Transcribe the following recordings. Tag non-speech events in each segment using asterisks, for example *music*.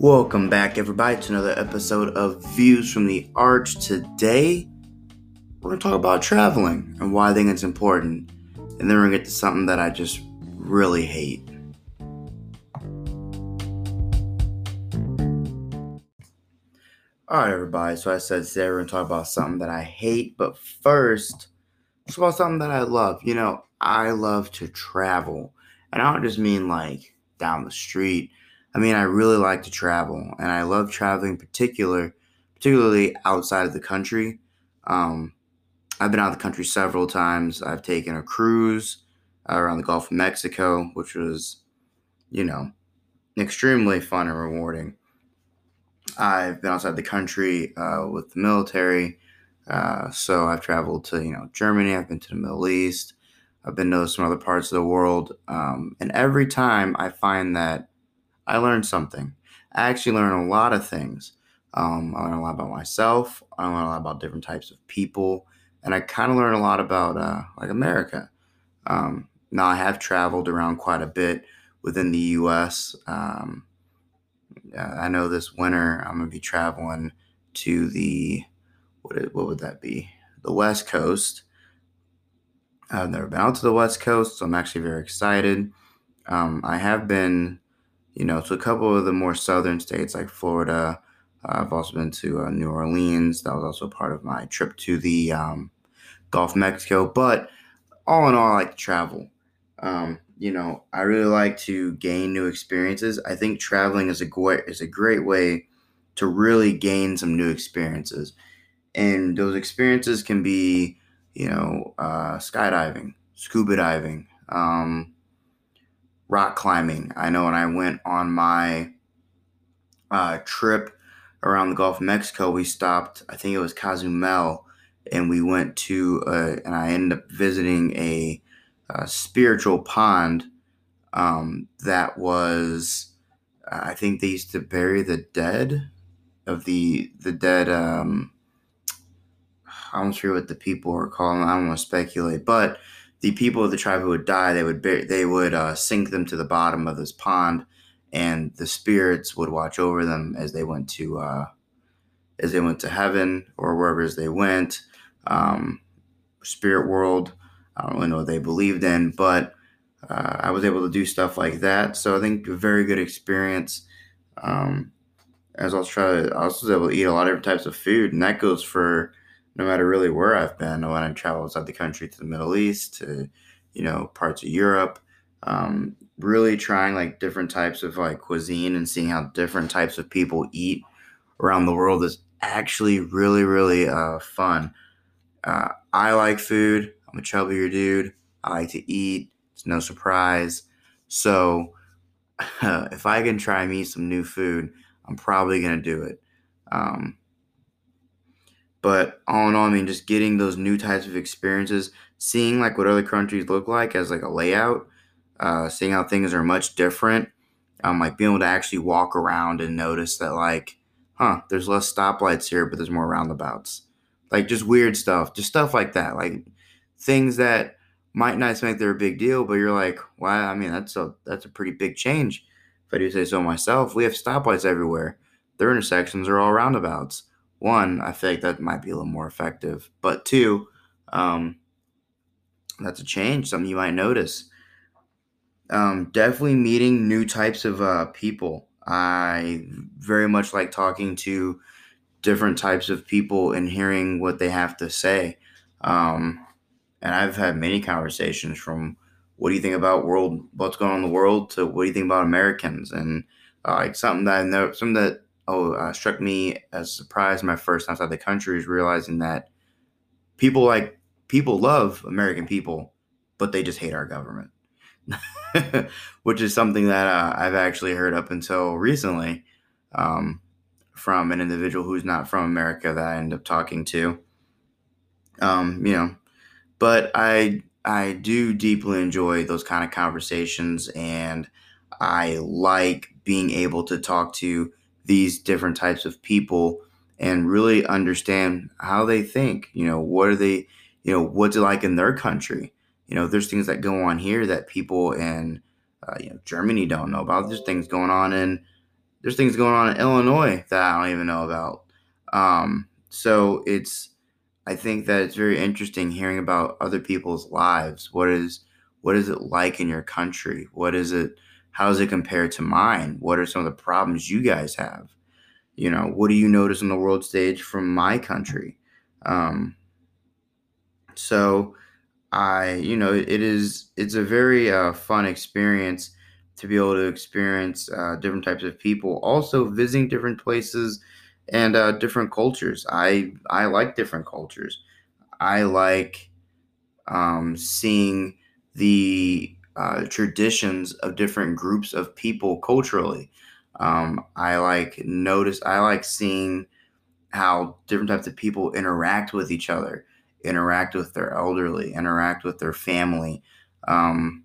Welcome back, everybody, to another episode of Views from the Arch. Today, we're going to talk about traveling and why I think it's important. And then we're going to get to something that I just really hate. Alright, everybody, so I said today we're going to talk about something that I hate, but first, it's about something that I love. You know, I love to travel. And I don't just mean like down the street I mean, I really like to travel, and I love traveling, particular, particularly outside of the country. Um, I've been out of the country several times. I've taken a cruise around the Gulf of Mexico, which was, you know, extremely fun and rewarding. I've been outside the country uh, with the military, uh, so I've traveled to you know Germany. I've been to the Middle East. I've been to some other parts of the world, um, and every time I find that I learned something. I actually learned a lot of things. Um, I learned a lot about myself. I learned a lot about different types of people, and I kind of learned a lot about uh, like America. Um, now I have traveled around quite a bit within the U.S. Um, I know this winter I'm gonna be traveling to the what what would that be? The West Coast. I've never been out to the West Coast, so I'm actually very excited. Um, I have been you know, to a couple of the more southern states like Florida. Uh, I've also been to uh, New Orleans. That was also part of my trip to the um, Gulf of Mexico. But all in all, I like to travel. Um, you know, I really like to gain new experiences. I think traveling is a great is a great way to really gain some new experiences, and those experiences can be, you know, uh, skydiving, scuba diving, um, rock climbing. I know when I went on my uh, trip around the Gulf of Mexico, we stopped, I think it was Cozumel, and we went to, uh, and I ended up visiting a, a spiritual pond um, that was, I think they used to bury the dead of the, the dead, um, I'm not sure what the people were calling. I don't want to speculate, but the people of the tribe who would die, they would they would uh, sink them to the bottom of this pond, and the spirits would watch over them as they went to uh, as they went to heaven or wherever as they went. Um, spirit world, I don't really know what they believed in, but uh, I was able to do stuff like that. So I think a very good experience. Um, as I was trying, to, I was able to eat a lot of different types of food, and that goes for no matter really where I've been, when I travel outside the country to the Middle East, to you know parts of Europe, um, really trying like different types of like cuisine and seeing how different types of people eat around the world is actually really really uh, fun. Uh, I like food. I'm a chubbier dude. I like to eat. It's no surprise. So uh, *laughs* if I can try me some new food, I'm probably gonna do it. Um, but all in all, I mean, just getting those new types of experiences, seeing like what other countries look like as like a layout, uh, seeing how things are much different, um, like being able to actually walk around and notice that like, huh, there's less stoplights here, but there's more roundabouts, like just weird stuff, just stuff like that, like things that might not like they're a big deal, but you're like, wow, I mean, that's a that's a pretty big change. If I do say so myself, we have stoplights everywhere. Their intersections are all roundabouts one, I feel like that might be a little more effective. But two, um, that's a change, something you might notice. Um, definitely meeting new types of uh, people. I very much like talking to different types of people and hearing what they have to say. Um, and I've had many conversations from what do you think about world, what's going on in the world, to what do you think about Americans, and uh, like something that I know, something that oh, uh, struck me as a surprise my first time outside the country is realizing that people like people love American people, but they just hate our government, *laughs* which is something that uh, I've actually heard up until recently um, from an individual who's not from America that I end up talking to. Um, you know, but I I do deeply enjoy those kind of conversations, and I like being able to talk to these different types of people and really understand how they think. You know, what are they, you know, what's it like in their country? You know, there's things that go on here that people in, uh, you know, Germany don't know about. There's things going on in there's things going on in Illinois that I don't even know about. Um, so it's I think that it's very interesting hearing about other people's lives. What is what is it like in your country? What is it how does it compare to mine? What are some of the problems you guys have? You know, what do you notice on the world stage from my country? Um, so I, you know, it is it's a very uh, fun experience to be able to experience uh, different types of people, also visiting different places and uh, different cultures. I I like different cultures. I like um, seeing the uh, traditions of different groups of people culturally. Um, I like notice. I like seeing how different types of people interact with each other, interact with their elderly, interact with their family. Um,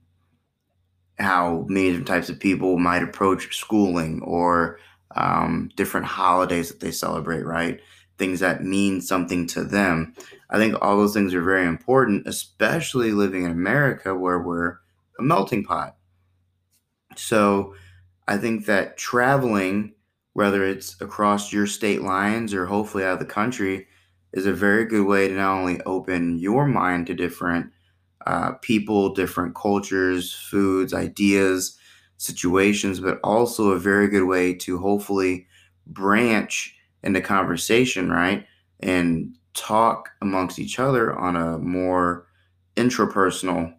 how many different types of people might approach schooling or um, different holidays that they celebrate, right? Things that mean something to them. I think all those things are very important, especially living in America where we're a melting pot. So I think that traveling, whether it's across your state lines or hopefully out of the country, is a very good way to not only open your mind to different uh, people, different cultures, foods, ideas, situations, but also a very good way to hopefully branch into conversation, right? And talk amongst each other on a more intrapersonal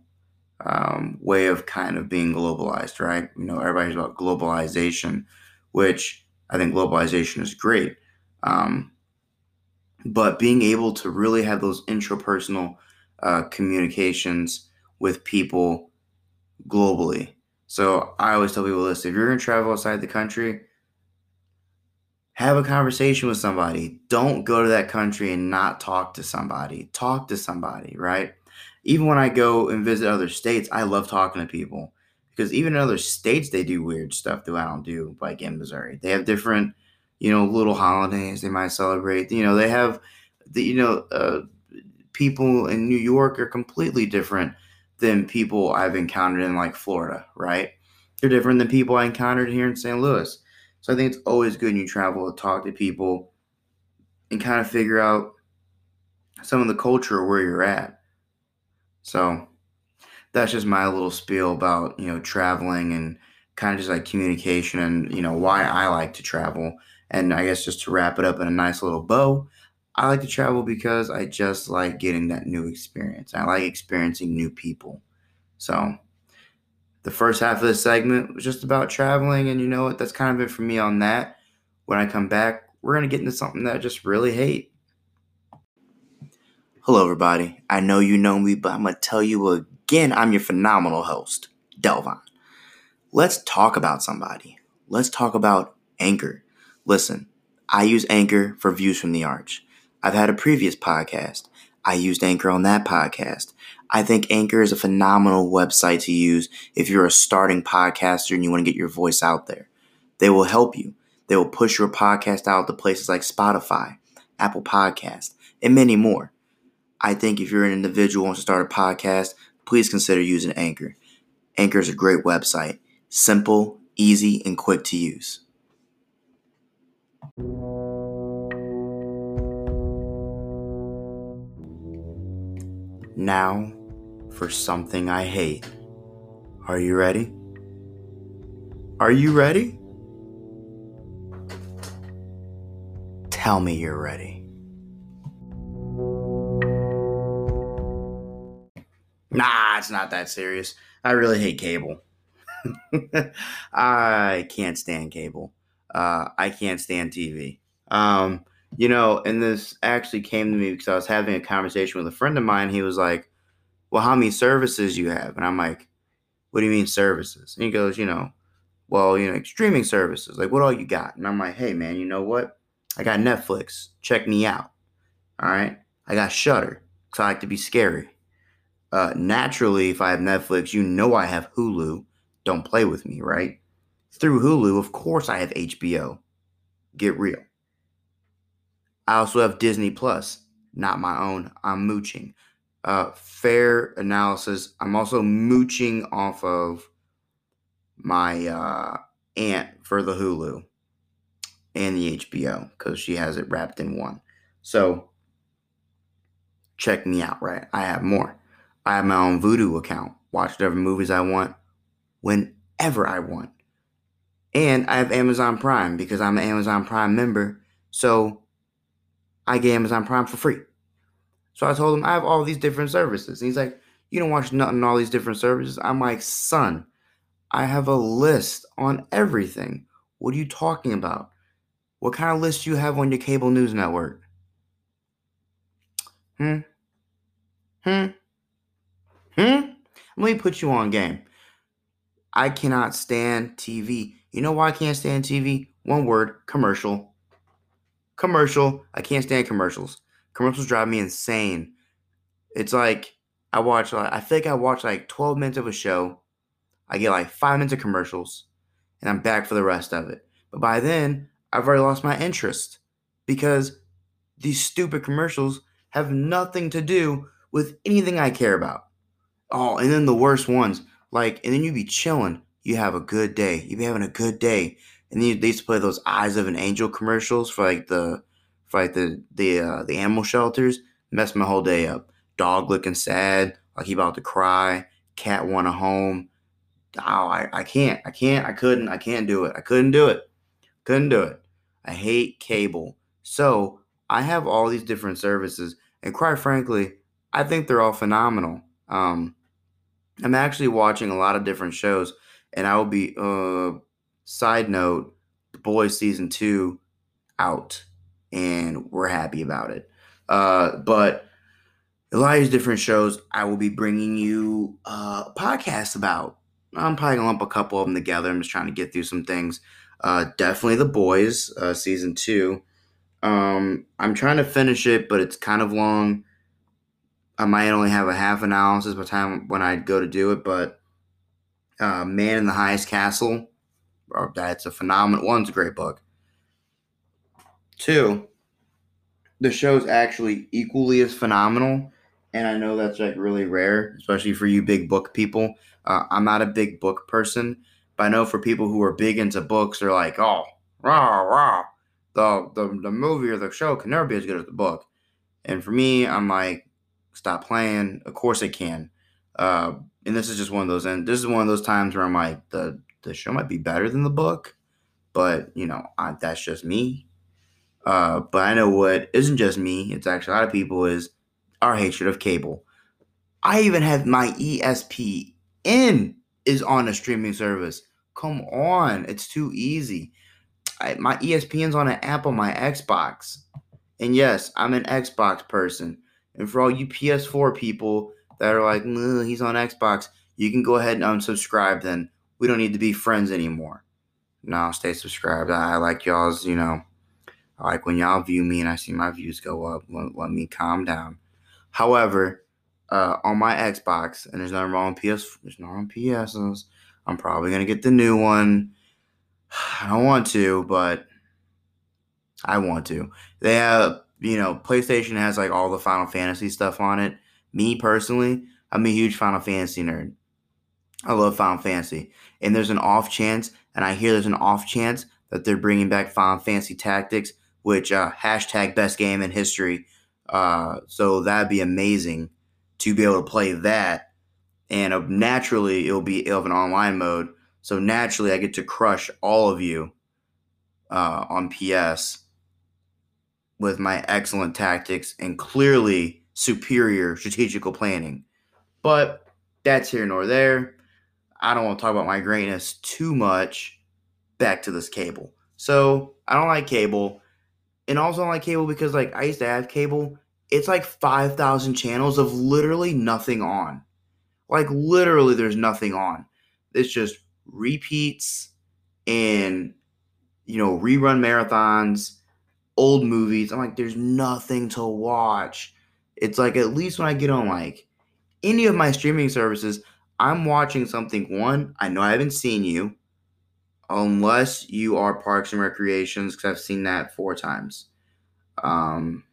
um, way of kind of being globalized, right? You know, everybody's about globalization, which I think globalization is great. Um, but being able to really have those intrapersonal uh, communications with people globally so I always tell people this if you're going to travel outside the country, have a conversation with somebody. Don't go to that country and not talk to somebody. Talk to somebody, right? Even when I go and visit other states, I love talking to people because even in other states, they do weird stuff that I don't do, like in Missouri. They have different, you know, little holidays they might celebrate. You know, they have, the, you know, uh, people in New York are completely different than people I've encountered in like Florida, right? They're different than people I encountered here in St. Louis. So I think it's always good when you travel to talk to people and kind of figure out some of the culture where you're at. So that's just my little spiel about, you know, traveling and kind of just like communication and, you know, why I like to travel. And I guess just to wrap it up in a nice little bow, I like to travel because I just like getting that new experience. I like experiencing new people. So the first half of this segment was just about traveling, and you know what? That's kind of it for me on that. When I come back, we're gonna get into something that I just really hate. Hello, everybody. I know you know me, but I'm gonna tell you again. I'm your phenomenal host, Delvon. Let's talk about somebody. Let's talk about Anchor. Listen, I use Anchor for views from the arch. I've had a previous podcast. I used Anchor on that podcast. I think Anchor is a phenomenal website to use if you're a starting podcaster and you want to get your voice out there. They will help you. They will push your podcast out to places like Spotify, Apple Podcast, and many more. I think if you're an individual who wants to start a podcast, please consider using Anchor. Anchor is a great website. Simple, easy, and quick to use. Now for something I hate. Are you ready? Are you ready? Tell me you're ready. Nah, it's not that serious. I really hate cable. *laughs* I can't stand cable. Uh, I can't stand TV. Um, you know, and this actually came to me because I was having a conversation with a friend of mine. He was like, Well, how many services you have? And I'm like, What do you mean services? And he goes, You know, well, you know, streaming services. Like, what all you got? And I'm like, Hey, man, you know what? I got Netflix. Check me out. All right. I got Shudder because I like to be scary. Uh, naturally, if I have Netflix, you know I have Hulu. Don't play with me, right? Through Hulu, of course, I have HBO. Get real. I also have Disney Plus, not my own. I'm mooching. Uh, fair analysis. I'm also mooching off of my uh, aunt for the Hulu. and the HBO because she has it wrapped in one. So check me out, right? I have more. I have my own Vudu account. Watch whatever movies I want whenever I want. And I have Amazon Prime because I'm an Amazon Prime member. So I get Amazon Prime for free. So I told him I have all these different services. And he's like, You don't watch nothing on all these different services? I'm like, Son, I have a list on everything. What are you talking about? What kind of list do you have on your cable news network? Hmm? Hmm? Hmm? Let me put you on game. I cannot stand TV. You know why I can't stand TV? One word commercial. Commercial. I can't stand commercials. Commercials drive me insane. It's like I watch, like, I think I watch like 12 minutes of a show. I get like five minutes of commercials, and I'm back for the rest of it. But by then, I've already lost my interest because these stupid commercials have nothing to do with anything I care about. Oh, and then the worst ones, like, and then you be chilling. You have a good day. You be having a good day, and then they used to play those "Eyes of an Angel" commercials for like the, for like the the uh, the animal shelters. Mess my whole day up. Dog looking sad, like he about to cry. Cat want a home. Oh, I, I can't. I can't. I couldn't. I can't do it. I couldn't do it. Couldn't do it. I hate cable. So I have all these different services, and quite frankly, I think they're all phenomenal. Um, I'm actually watching a lot of different shows, and I will be. Uh, side note: The Boys season two out, and we're happy about it. Uh, but a lot of these different shows, I will be bringing you uh, podcasts about. I'm probably gonna lump a couple of them together. I'm just trying to get through some things. Uh, definitely The Boys, uh, season two. Um, I'm trying to finish it, but it's kind of long. I might only have a half analysis by time when I go to do it, but uh, Man in the Highest Castle, that's a phenomenal one. It's a great book. Two, the show's actually equally as phenomenal, and I know that's like really rare, especially for you big book people. Uh, I'm not a big book person, but I know for people who are big into books, they're like, oh, rah, rah. The, the, the movie or the show can never be as good as the book. And for me, I'm like, stop playing. Of course it can. Uh, and this is just one of those, and this is one of those times where I'm like, the, the show might be better than the book, but, you know, I, that's just me. Uh, but I know what isn't just me, it's actually a lot of people, is our hatred of cable. I even have my ESPN is on a streaming service. Come on, it's too easy. I, my ESPN's on an app on my Xbox. And yes, I'm an Xbox person. And for all you PS4 people that are like, he's on Xbox, you can go ahead and unsubscribe then. We don't need to be friends anymore. No, stay subscribed. I like y'all's, you know, I like when y'all view me and I see my views go up. Let, let me calm down. However, uh, on my Xbox, and there's nothing wrong with PS. There's nothing wrong PSs. I'm probably gonna get the new one. *sighs* I don't want to, but I want to. They have, you know, PlayStation has like all the Final Fantasy stuff on it. Me personally, I'm a huge Final Fantasy nerd. I love Final Fantasy, and there's an off chance, and I hear there's an off chance that they're bringing back Final Fantasy Tactics, which uh, hashtag best game in history. Uh, so that'd be amazing to be able to play that. And uh, naturally, it'll be it'll have an online mode. So naturally, I get to crush all of you uh, on PS with my excellent tactics and clearly superior strategical planning. But that's here nor there. I don't want to talk about my greatness too much. Back to this cable. So I don't like cable. And also I don't like cable because like I used to have cable it's like 5,000 channels of literally nothing on. Like literally there's nothing on. It's just repeats and you know, rerun marathons, old movies. I'm like there's nothing to watch. It's like at least when I get on like any of my streaming services, I'm watching something one, I know I haven't seen you unless you are Parks and Recreations cuz I've seen that 4 times. Um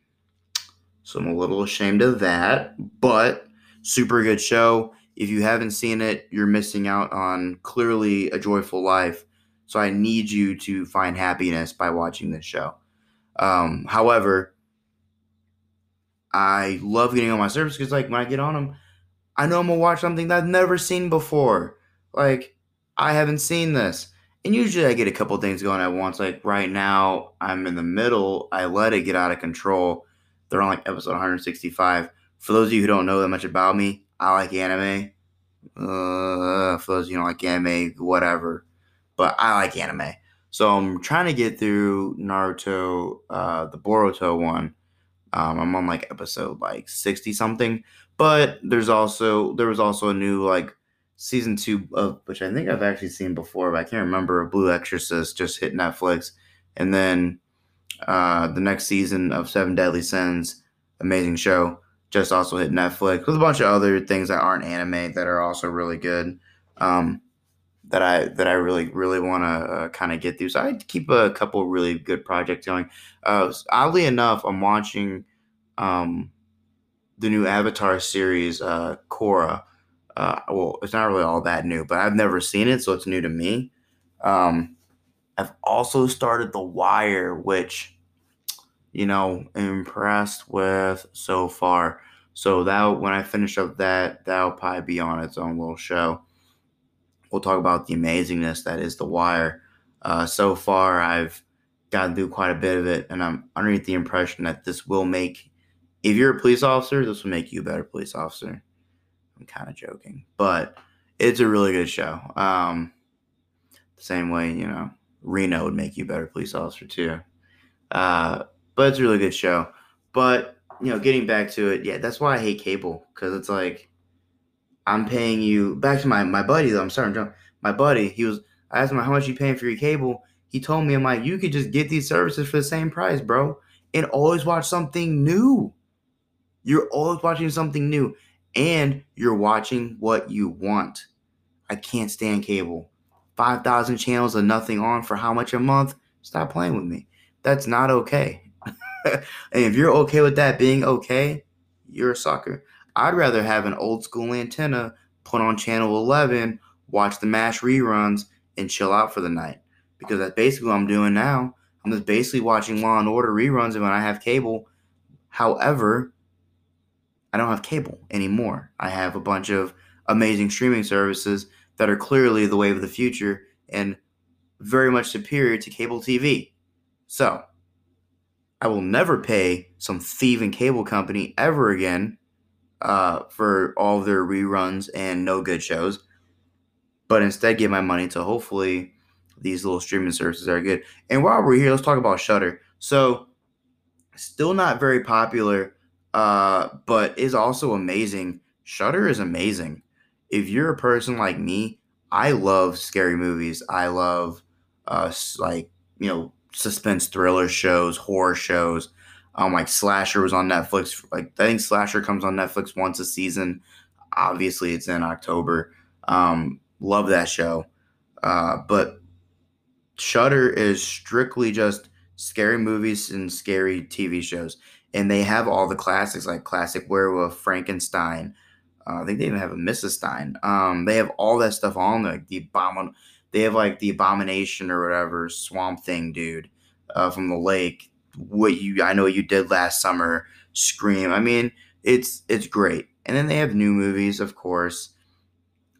so I'm a little ashamed of that, but super good show. If you haven't seen it, you're missing out on clearly a joyful life. So I need you to find happiness by watching this show. Um, however, I love getting on my service because, like, when I get on them, I know I'm gonna watch something that I've never seen before. Like, I haven't seen this. And usually I get a couple things going at once. Like right now, I'm in the middle. I let it get out of control. They're on like episode 165. For those of you who don't know that much about me, I like anime. Uh, for those you don't like anime, whatever. But I like anime. So I'm trying to get through Naruto, uh, the Boruto one. Um, I'm on like episode like 60 something. But there's also there was also a new like season two of which I think I've actually seen before, but I can't remember. Blue Exorcist just hit Netflix, and then uh, the next season of Seven Deadly Sins, amazing show, just also hit Netflix with a bunch of other things that aren't anime that are also really good. Um, that I that I really really want to uh, kind of get through. So I keep a couple really good projects going. Uh, oddly enough, I'm watching um, the new Avatar series, uh, Korra uh, well, it's not really all that new, but I've never seen it, so it's new to me. Um, I've also started The Wire, which, you know, impressed with so far. So that when I finish up that, that'll probably be on its own little show. We'll talk about the amazingness that is The Wire. Uh, so far, I've gotten through quite a bit of it, and I'm underneath the impression that this will make, if you're a police officer, this will make you a better police officer. I'm kind of joking, but it's a really good show. Um, the same way, you know, Reno would make you a better police officer too. Uh, but it's a really good show. But you know, getting back to it, yeah, that's why I hate cable because it's like I'm paying you. Back to my my buddy though. I'm sorry, I'm My buddy, he was. I asked him how much you paying for your cable. He told me, I'm like, you could just get these services for the same price, bro, and always watch something new. You're always watching something new and you're watching what you want. I can't stand cable. 5,000 channels of nothing on for how much a month? Stop playing with me. That's not okay. *laughs* and if you're okay with that being okay, you're a sucker. I'd rather have an old school antenna, put on channel 11, watch the MASH reruns, and chill out for the night. Because that's basically what I'm doing now. I'm just basically watching Law and Order reruns when I have cable. However, I don't have cable anymore. I have a bunch of amazing streaming services that are clearly the wave of the future and very much superior to cable TV. So, I will never pay some thieving cable company ever again uh, for all of their reruns and no good shows, but instead give my money to hopefully these little streaming services are good. And while we're here, let's talk about Shudder. So, still not very popular uh, but is also amazing. Shudder is amazing. If you're a person like me, I love scary movies. I love uh like you know suspense thriller shows, horror shows. Um, like Slasher was on Netflix. Like I think Slasher comes on Netflix once a season. Obviously, it's in October. Um, love that show. Uh, but Shudder is strictly just scary movies and scary TV shows and they have all the classics like classic werewolf frankenstein uh, i think they even have a mrs stein um, they have all that stuff on like the abomin they have like the abomination or whatever swamp thing dude uh, from the lake what you i know you did last summer scream i mean it's it's great and then they have new movies of course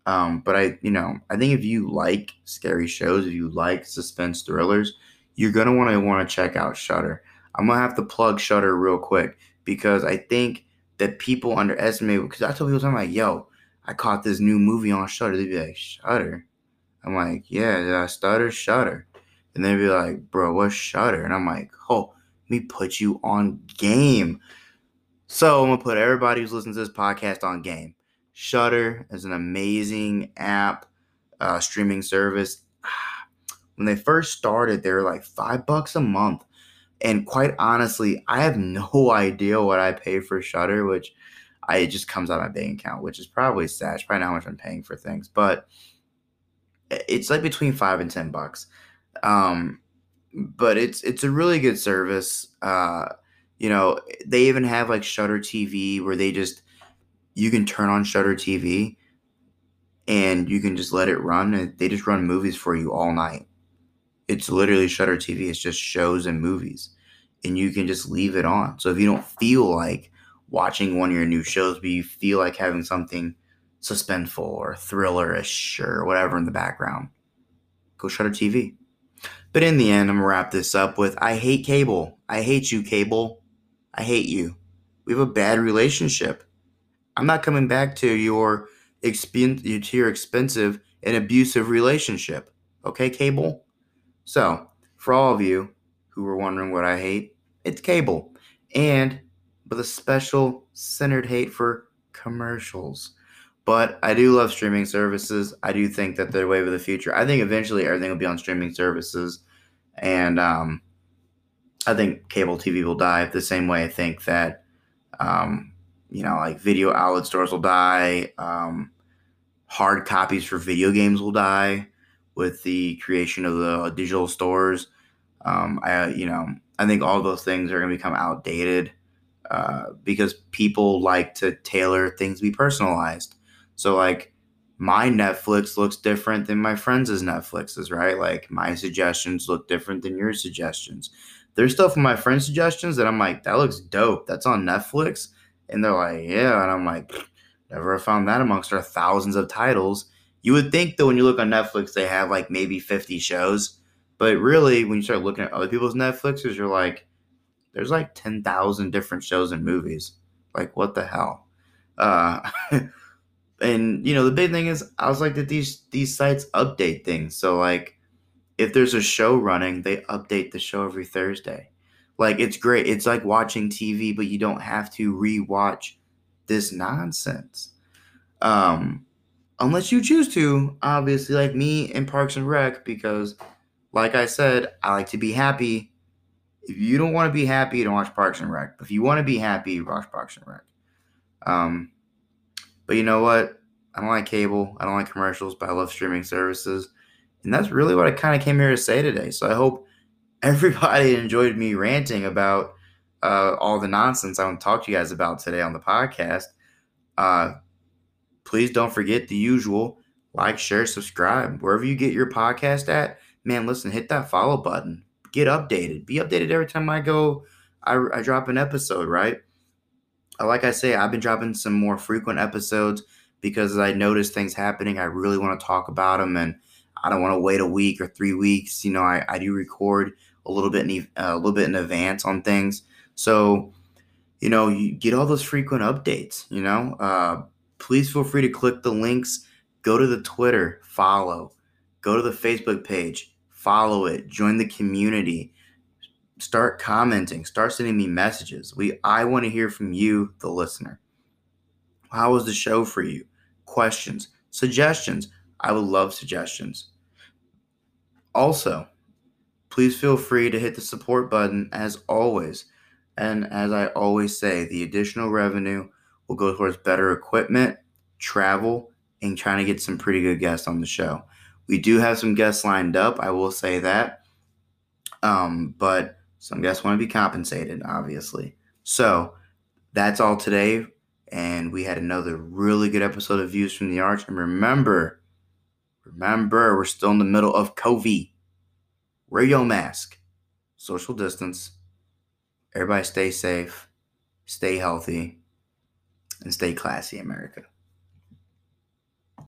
um, but i you know i think if you like scary shows if you like suspense thrillers you're gonna want to want to check out Shudder. I'm gonna have to plug Shudder real quick because I think that people underestimate. Because I tell people, I'm like, "Yo, I caught this new movie on Shudder. They'd be like, Shudder. I'm like, "Yeah, did I stutter? Shudder. And they'd be like, "Bro, what's Shudder? And I'm like, "Oh, me put you on game." So I'm gonna put everybody who's listening to this podcast on game. Shudder is an amazing app, uh, streaming service. *sighs* When they first started, they were like five bucks a month and quite honestly, I have *laughs* no idea what I pay for Shudder, which I it just comes out of my bank account, which is probably sad. It's probably not how much I'm paying for things, but it's like between five and ten bucks. Um, but it's it's a really good service. Uh, you know, they even have like Shudder TV where they just you can turn on Shudder TV and you can just let it run they just run movies for you all night. It's literally Shudder TV. It's just shows and movies. And you can just leave it on. So if you don't feel like watching one of your new shows, but you feel like having something suspenseful or thrillerish or whatever in the background, go Shudder TV. But in the end, I'm gonna wrap this up with I hate cable. I hate you, cable. I hate you. We have a bad relationship. I'm not coming back to your expen- to your expensive and abusive relationship. Okay, cable? So, for all of you who were wondering what I hate, it's cable. And with a special centered hate for commercials. But I do love streaming services. I do think that they're way of the future. I think eventually everything will be on streaming services. And um, I think cable TV will die the same way I think that, um, you know, like video outlet stores will die. Um, hard copies for video games will die with the creation of the digital stores. Um, I, you know, I think all those things are going to become outdated uh, because people like to tailor things to be personalized. So, like, my Netflix looks different than my friends' Netflixes, right? Like, my suggestions look different than your suggestions. There's stuff in my friends' suggestions that I'm like, that looks dope. That's on Netflix. And they're like, yeah. And I'm like, Never found that amongst our thousands of titles. You would think that when you look on Netflix, they have like maybe 50 shows. But really, when you start looking at other people's Netflixes, you're like, there's like 10,000 different shows and movies. Like, what the hell? Uh, *laughs* and, you know, the big thing is, I was like that these, these sites update things. So, like, if there's a show running, they update the show every Thursday. Like, it's great. It's like watching TV, but you don't have to rewatch this nonsense. Um, unless you choose to, obviously, like me in Parks and Rec, because, like I said, I like to be happy. If you don't want to be happy, don't watch Parks and Rec. If you want to be happy, watch Parks and Rec. Um, but you know what? I don't like cable. I don't like commercials, but I love streaming services. And that's really what I kind of came here to say today. So I hope everybody *laughs* enjoyed me ranting about uh, all the nonsense I want to talk to you guys about today on the podcast. Uh, please don't forget the usual like, share, subscribe wherever you get your podcast at. Man, listen, hit that follow button. Get updated. Be updated every time I go. I, I drop an episode, right? Uh, like I say, I've been dropping some more frequent episodes because I notice things happening. I really want to talk about them, and I don't want to wait a week or three weeks. You know, I, I do record a little bit in uh, a little bit in advance on things so, you know, you get all those frequent updates, you know. Uh, please feel free to click the links, go to the Twitter, follow, go to the Facebook page, follow it, join the community, start commenting, start sending me messages. We I want to hear from you, the listener. How was the show for you? Questions, suggestions. I would love suggestions. Also, please feel free to hit the support button as always. And as I always say, the additional revenue will go towards better equipment, travel, and trying to get some pretty good guests on the show. We do have some guests lined up, I will say that. Um, but some guests want to be compensated, obviously. So that's all today. And we had another really good episode of Views from the Arch. And remember, remember, we're still in the middle of COVID. Wear your mask, social distance Everybody stay safe, stay healthy, and stay classy, America.